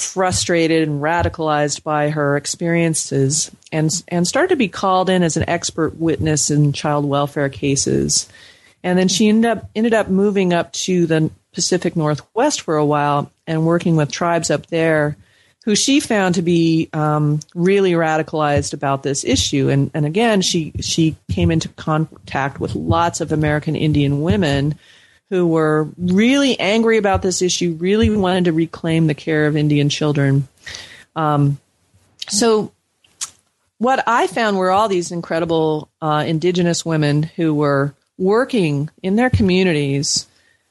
frustrated and radicalized by her experiences and and started to be called in as an expert witness in child welfare cases. And then she ended up ended up moving up to the Pacific Northwest for a while and working with tribes up there who she found to be um, really radicalized about this issue. And, and again, she, she came into contact with lots of American Indian women who were really angry about this issue, really wanted to reclaim the care of Indian children. Um, so, what I found were all these incredible uh, indigenous women who were working in their communities,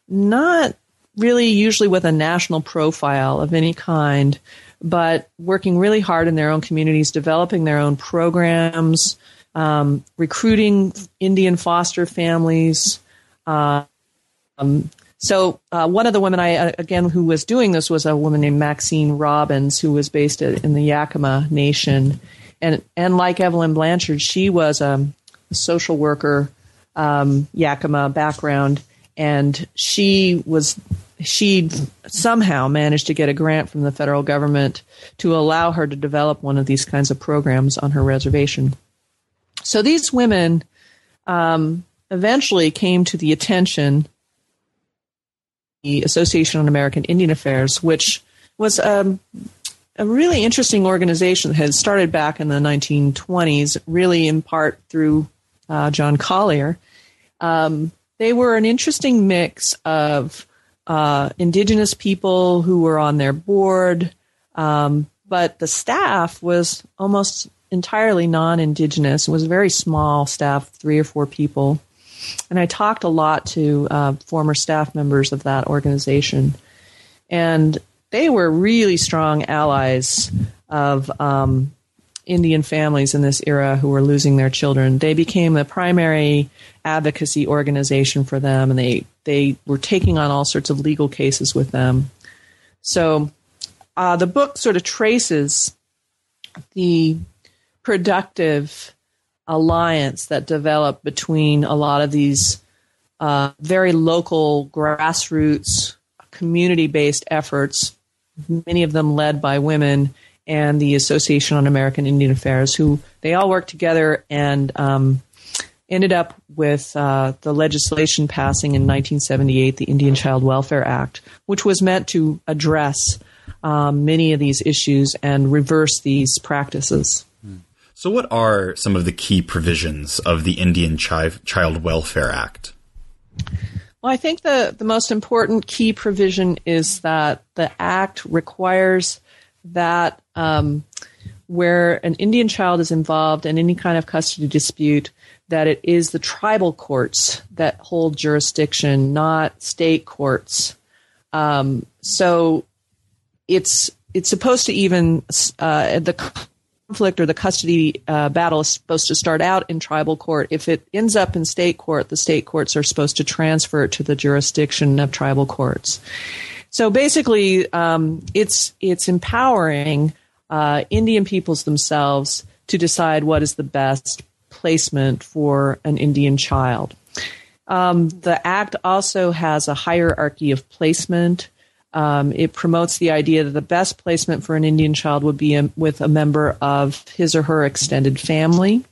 not really usually with a national profile of any kind, but working really hard in their own communities, developing their own programs, um, recruiting Indian foster families. Uh, um, so uh, one of the women I uh, again who was doing this was a woman named Maxine Robbins who was based in the Yakima Nation, and and like Evelyn Blanchard, she was a social worker, um, Yakima background, and she was she somehow managed to get a grant from the federal government to allow her to develop one of these kinds of programs on her reservation. So these women um, eventually came to the attention the Association on American Indian Affairs, which was um, a really interesting organization that had started back in the 1920s, really in part through uh, John Collier. Um, they were an interesting mix of uh, indigenous people who were on their board, um, but the staff was almost entirely non-indigenous. It was a very small staff, three or four people. And I talked a lot to uh, former staff members of that organization, and they were really strong allies of um, Indian families in this era who were losing their children. They became the primary advocacy organization for them, and they they were taking on all sorts of legal cases with them. So uh, the book sort of traces the productive alliance that developed between a lot of these uh, very local grassroots community based efforts, many of them led by women, and the Association on American Indian Affairs, who they all worked together and um, ended up with uh, the legislation passing in 1978, the Indian Child Welfare Act, which was meant to address um, many of these issues and reverse these practices. So, what are some of the key provisions of the Indian Chi- Child Welfare Act? Well, I think the, the most important key provision is that the Act requires that um, where an Indian child is involved in any kind of custody dispute, that it is the tribal courts that hold jurisdiction, not state courts. Um, so it's it's supposed to even uh, the conflict or the custody uh, battle is supposed to start out in tribal court. If it ends up in state court, the state courts are supposed to transfer it to the jurisdiction of tribal courts. So basically, um, it's it's empowering uh, Indian peoples themselves to decide what is the best placement for an Indian child. Um, the act also has a hierarchy of placement. Um, it promotes the idea that the best placement for an Indian child would be with a member of his or her extended family.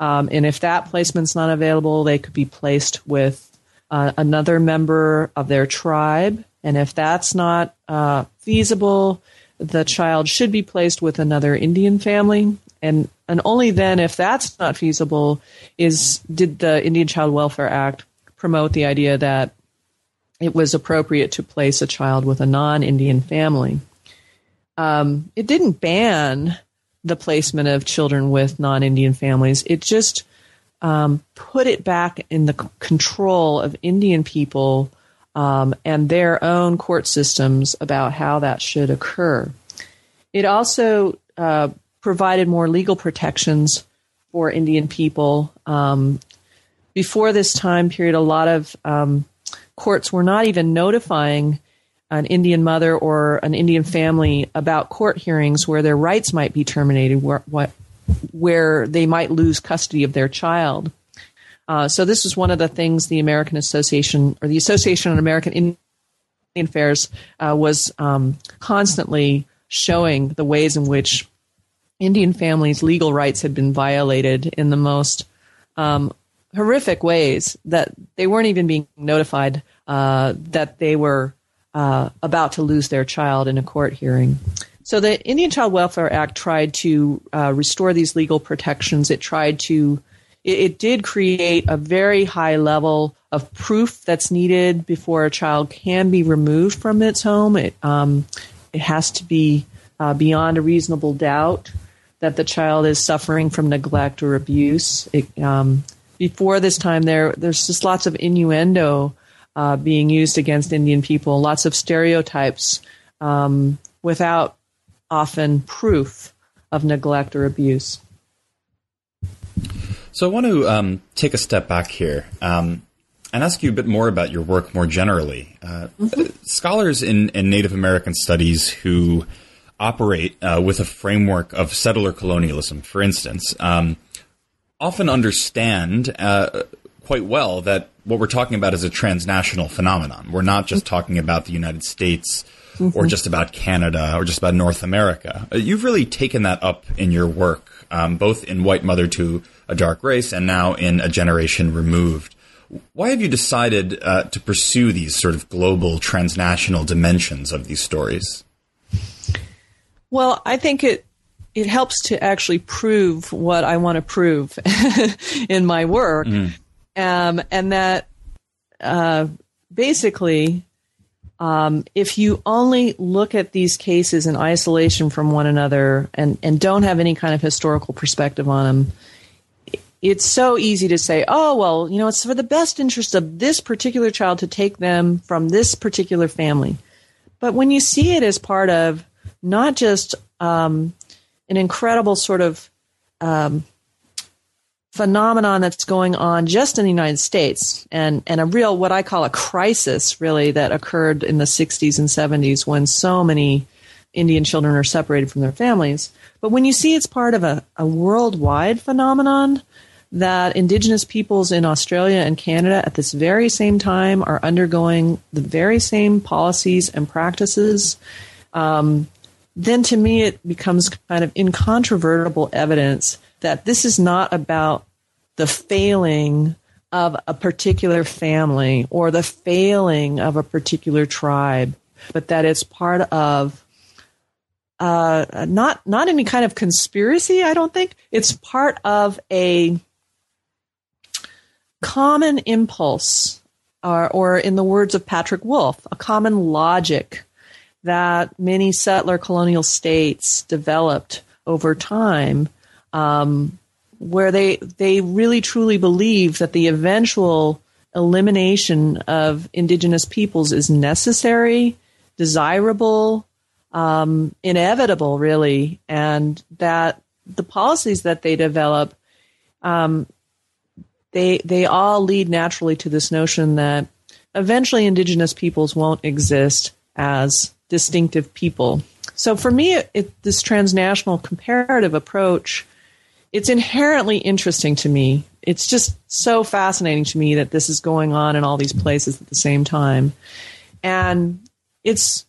Um, and if that placement's not available, they could be placed with uh, another member of their tribe. And if that's not uh, feasible, the child should be placed with another Indian family. And, and only then, if that's not feasible, is did the Indian Child Welfare Act promote the idea that it was appropriate to place a child with a non-Indian family. Um, it didn't ban the placement of children with non-Indian families. It just um, put it back in the c- control of Indian people um, and their own court systems about how that should occur. It also uh, provided more legal protections for Indian people. Um, before this time period, a lot of um, courts were not even notifying an Indian mother or an Indian family about court hearings where their rights might be terminated, where, what, where they might lose custody of their child. Uh, so this was one of the things the American Association or the Association on American Indian Affairs uh, was um, constantly showing the ways in which Indian families' legal rights had been violated in the most um, horrific ways that they weren't even being notified uh, that they were uh, about to lose their child in a court hearing. So the Indian Child Welfare Act tried to uh, restore these legal protections. It tried to, it, it, did create a very high level of proof that's needed before a child can be removed from its home. It, um, it has to be uh, beyond a reasonable doubt that the child is suffering from neglect or abuse. It, um, before this time, there there's just lots of innuendo uh, being used against Indian people, lots of stereotypes um, without often proof of neglect or abuse. So I want to um, take a step back here um, and ask you a bit more about your work more generally. Uh, mm-hmm. Scholars in, in, Native American studies who operate uh, with a framework of settler colonialism, for instance, um, often understand uh, quite well that what we're talking about is a transnational phenomenon. We're not just talking about the United States mm-hmm. or just about Canada or just about North America. Uh, you've really taken that up in your work, um, both in White Mother to a Dark Race and now in A Generation Removed. Why have you decided uh, to pursue these sort of global transnational dimensions of these stories? Well, I think it it helps to actually prove what I want to prove *laughs* in my work, mm. um, and that uh, basically, um, if you only look at these cases in isolation from one another and and don't have any kind of historical perspective on them. It's so easy to say, oh, well, you know, it's for the best interest of this particular child to take them from this particular family. But when you see it as part of not just um, an incredible sort of um, phenomenon that's going on just in the United States and, and a real, what I call a crisis, really, that occurred in the 60s and 70s when so many Indian children are separated from their families. But when you see it's part of a, a worldwide phenomenon, that Indigenous peoples in Australia and Canada at this very same time are undergoing the very same policies and practices. Um, then to me it becomes kind of incontrovertible evidence that this is not about the failing of a particular family or the failing of a particular tribe, but that it's part of uh, not not any kind of conspiracy. I don't think it's part of a common impulse, or, or in the words of Patrick Wolfe, a common logic that many settler colonial states developed over time, um, where they they really truly believe that the eventual elimination of indigenous peoples is necessary, desirable, um, inevitable, really, and that the policies that they develop, um, they they all lead naturally to this notion that eventually indigenous peoples won't exist as distinctive people. So for me, it, this transnational comparative approach, it's inherently interesting to me. It's just so fascinating to me that this is going on in all these places at the same time, and it's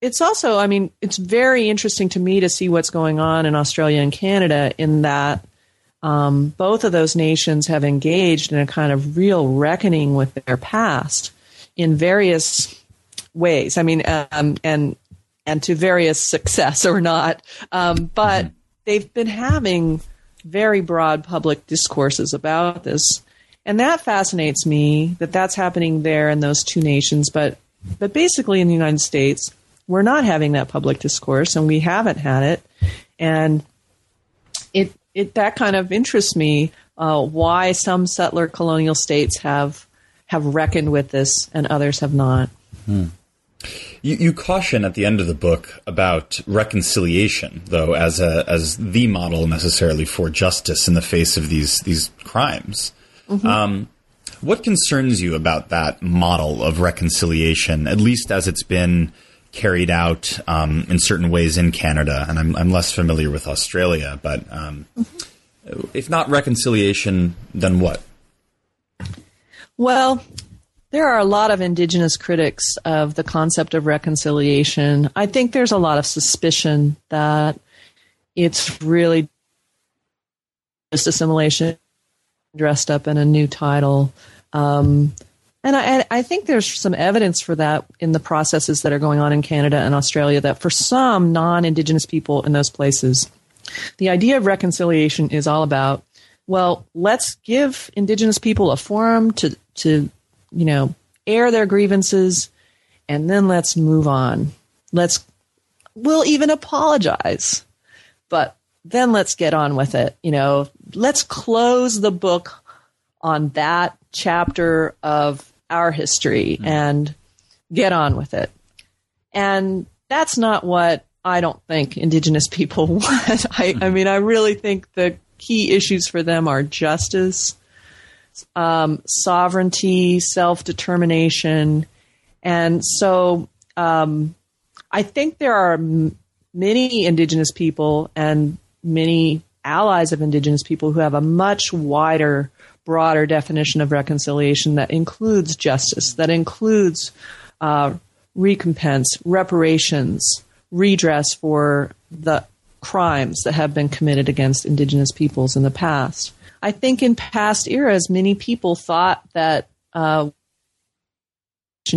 it's also, I mean, it's very interesting to me to see what's going on in Australia and Canada in that um, both of those nations have engaged in a kind of real reckoning with their past in various ways. I mean, um, and and to various success or not, um, but mm-hmm. they've been having very broad public discourses about this, and that fascinates me that that's happening there in those two nations. But but basically in the United States we're not having that public discourse and we haven't had it. And it, it that kind of interests me uh, why some settler colonial states have have reckoned with this and others have not. Hmm. You, you, caution at the end of the book about reconciliation, though, as a as the model necessarily for justice in the face of these these crimes. Mm-hmm. Um, what concerns you about that model of reconciliation, at least as it's been carried out um, in certain ways in Canada, and I'm, I'm less familiar with Australia. But um, mm-hmm. if not reconciliation, then what? Well, there are a lot of indigenous critics of the concept of reconciliation. I think there's a lot of suspicion that it's really just assimilation dressed up in a new title. Um, and I, I, think there's some evidence for that in the processes that are going on in Canada and Australia that for some non Indigenous people in those places, the idea of reconciliation is all about, well, let's give Indigenous people a forum to, to you know, air their grievances and then let's move on. Let's, we'll even apologize, but then let's get on with it. You know, let's close the book on that chapter of our history mm. and get on with it. And that's not what I don't think Indigenous people *laughs* want. I, I mean, I really think the key issues for them are justice, um, sovereignty, self determination. And so um, I think there are m- many Indigenous people and many allies of Indigenous people who have a much wider broader definition of reconciliation that includes justice, that includes uh, recompense, reparations, redress for the crimes that have been committed against indigenous peoples in the past. I think in past eras, many people thought that. Uh,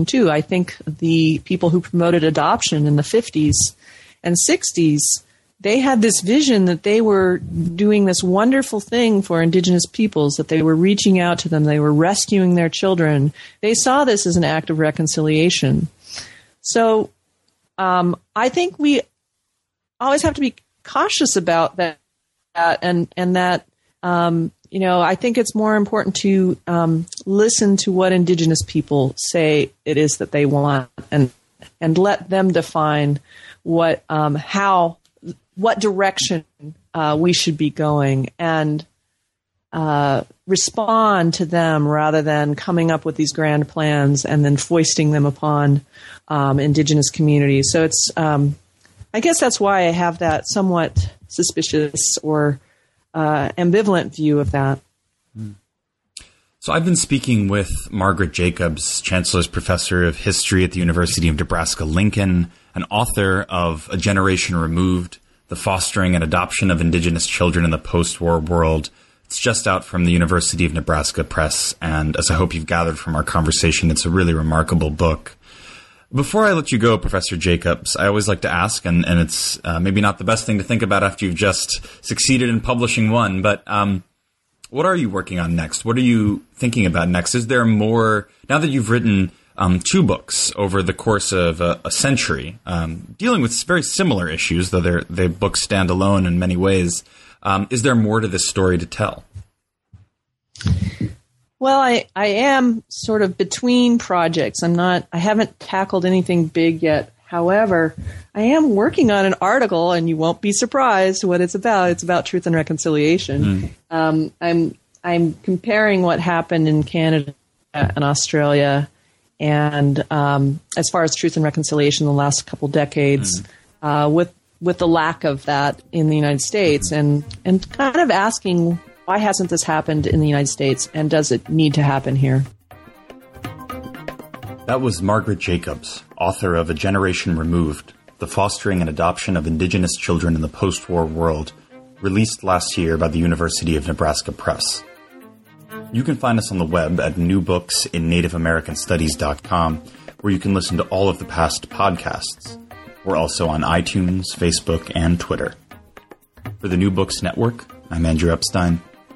too. I think the people who promoted adoption in the 50s and 60s they had this vision that they were doing this wonderful thing for indigenous peoples, that they were reaching out to them, they were rescuing their children. They saw this as an act of reconciliation. So um, I think we always have to be cautious about that, and and that um, you know I think it's more important to um, listen to what indigenous people say it is that they want, and and let them define what um, how what direction uh, we should be going and uh, respond to them rather than coming up with these grand plans and then foisting them upon um, indigenous communities. So it's, um, I guess that's why I have that somewhat suspicious or uh, ambivalent view of that. So I've been speaking with Margaret Jacobs, Chancellor's Professor of History at the University of Nebraska Lincoln, an author of A Generation Removed, the fostering and adoption of indigenous children in the post-war world. It's It's just out from the University of Nebraska Press, and as I hope you've gathered from our conversation, it's a really remarkable book. Before I let you go, Professor Jacobs, I always like to ask, and, and it's uh, maybe not the best thing to think about after you've just succeeded in publishing one, but um, what are you working on next? What are you thinking about next? Is there more, now that you've written um, two books over the course of a, a century, um, dealing with very similar issues, though they're, they books stand alone in many ways, um, is there more to this story to tell? Well, I, I am sort of between projects. I'm not, I haven't tackled anything big yet. However, I am working on an article, and you won't be surprised what it's about. It's about truth and reconciliation. Mm. Um, I'm I'm comparing what happened in Canada and Australia, and um, as far as truth and reconciliation, the last couple decades, mm. uh, with with the lack of that in the United States, mm. and and kind of asking why hasn't this happened in the United States and does it need to happen here? That was Margaret Jacobs, author of A Generation Removed The Fostering and Adoption of Indigenous Children in the Post War World, released last year by the University of Nebraska Press. You can find us on the web at newbooksinNativeAmericanStudies.com, where you can listen to all of the past podcasts. We're also on iTunes, Facebook, and Twitter. For the New Books Network, I'm Andrew Epstein.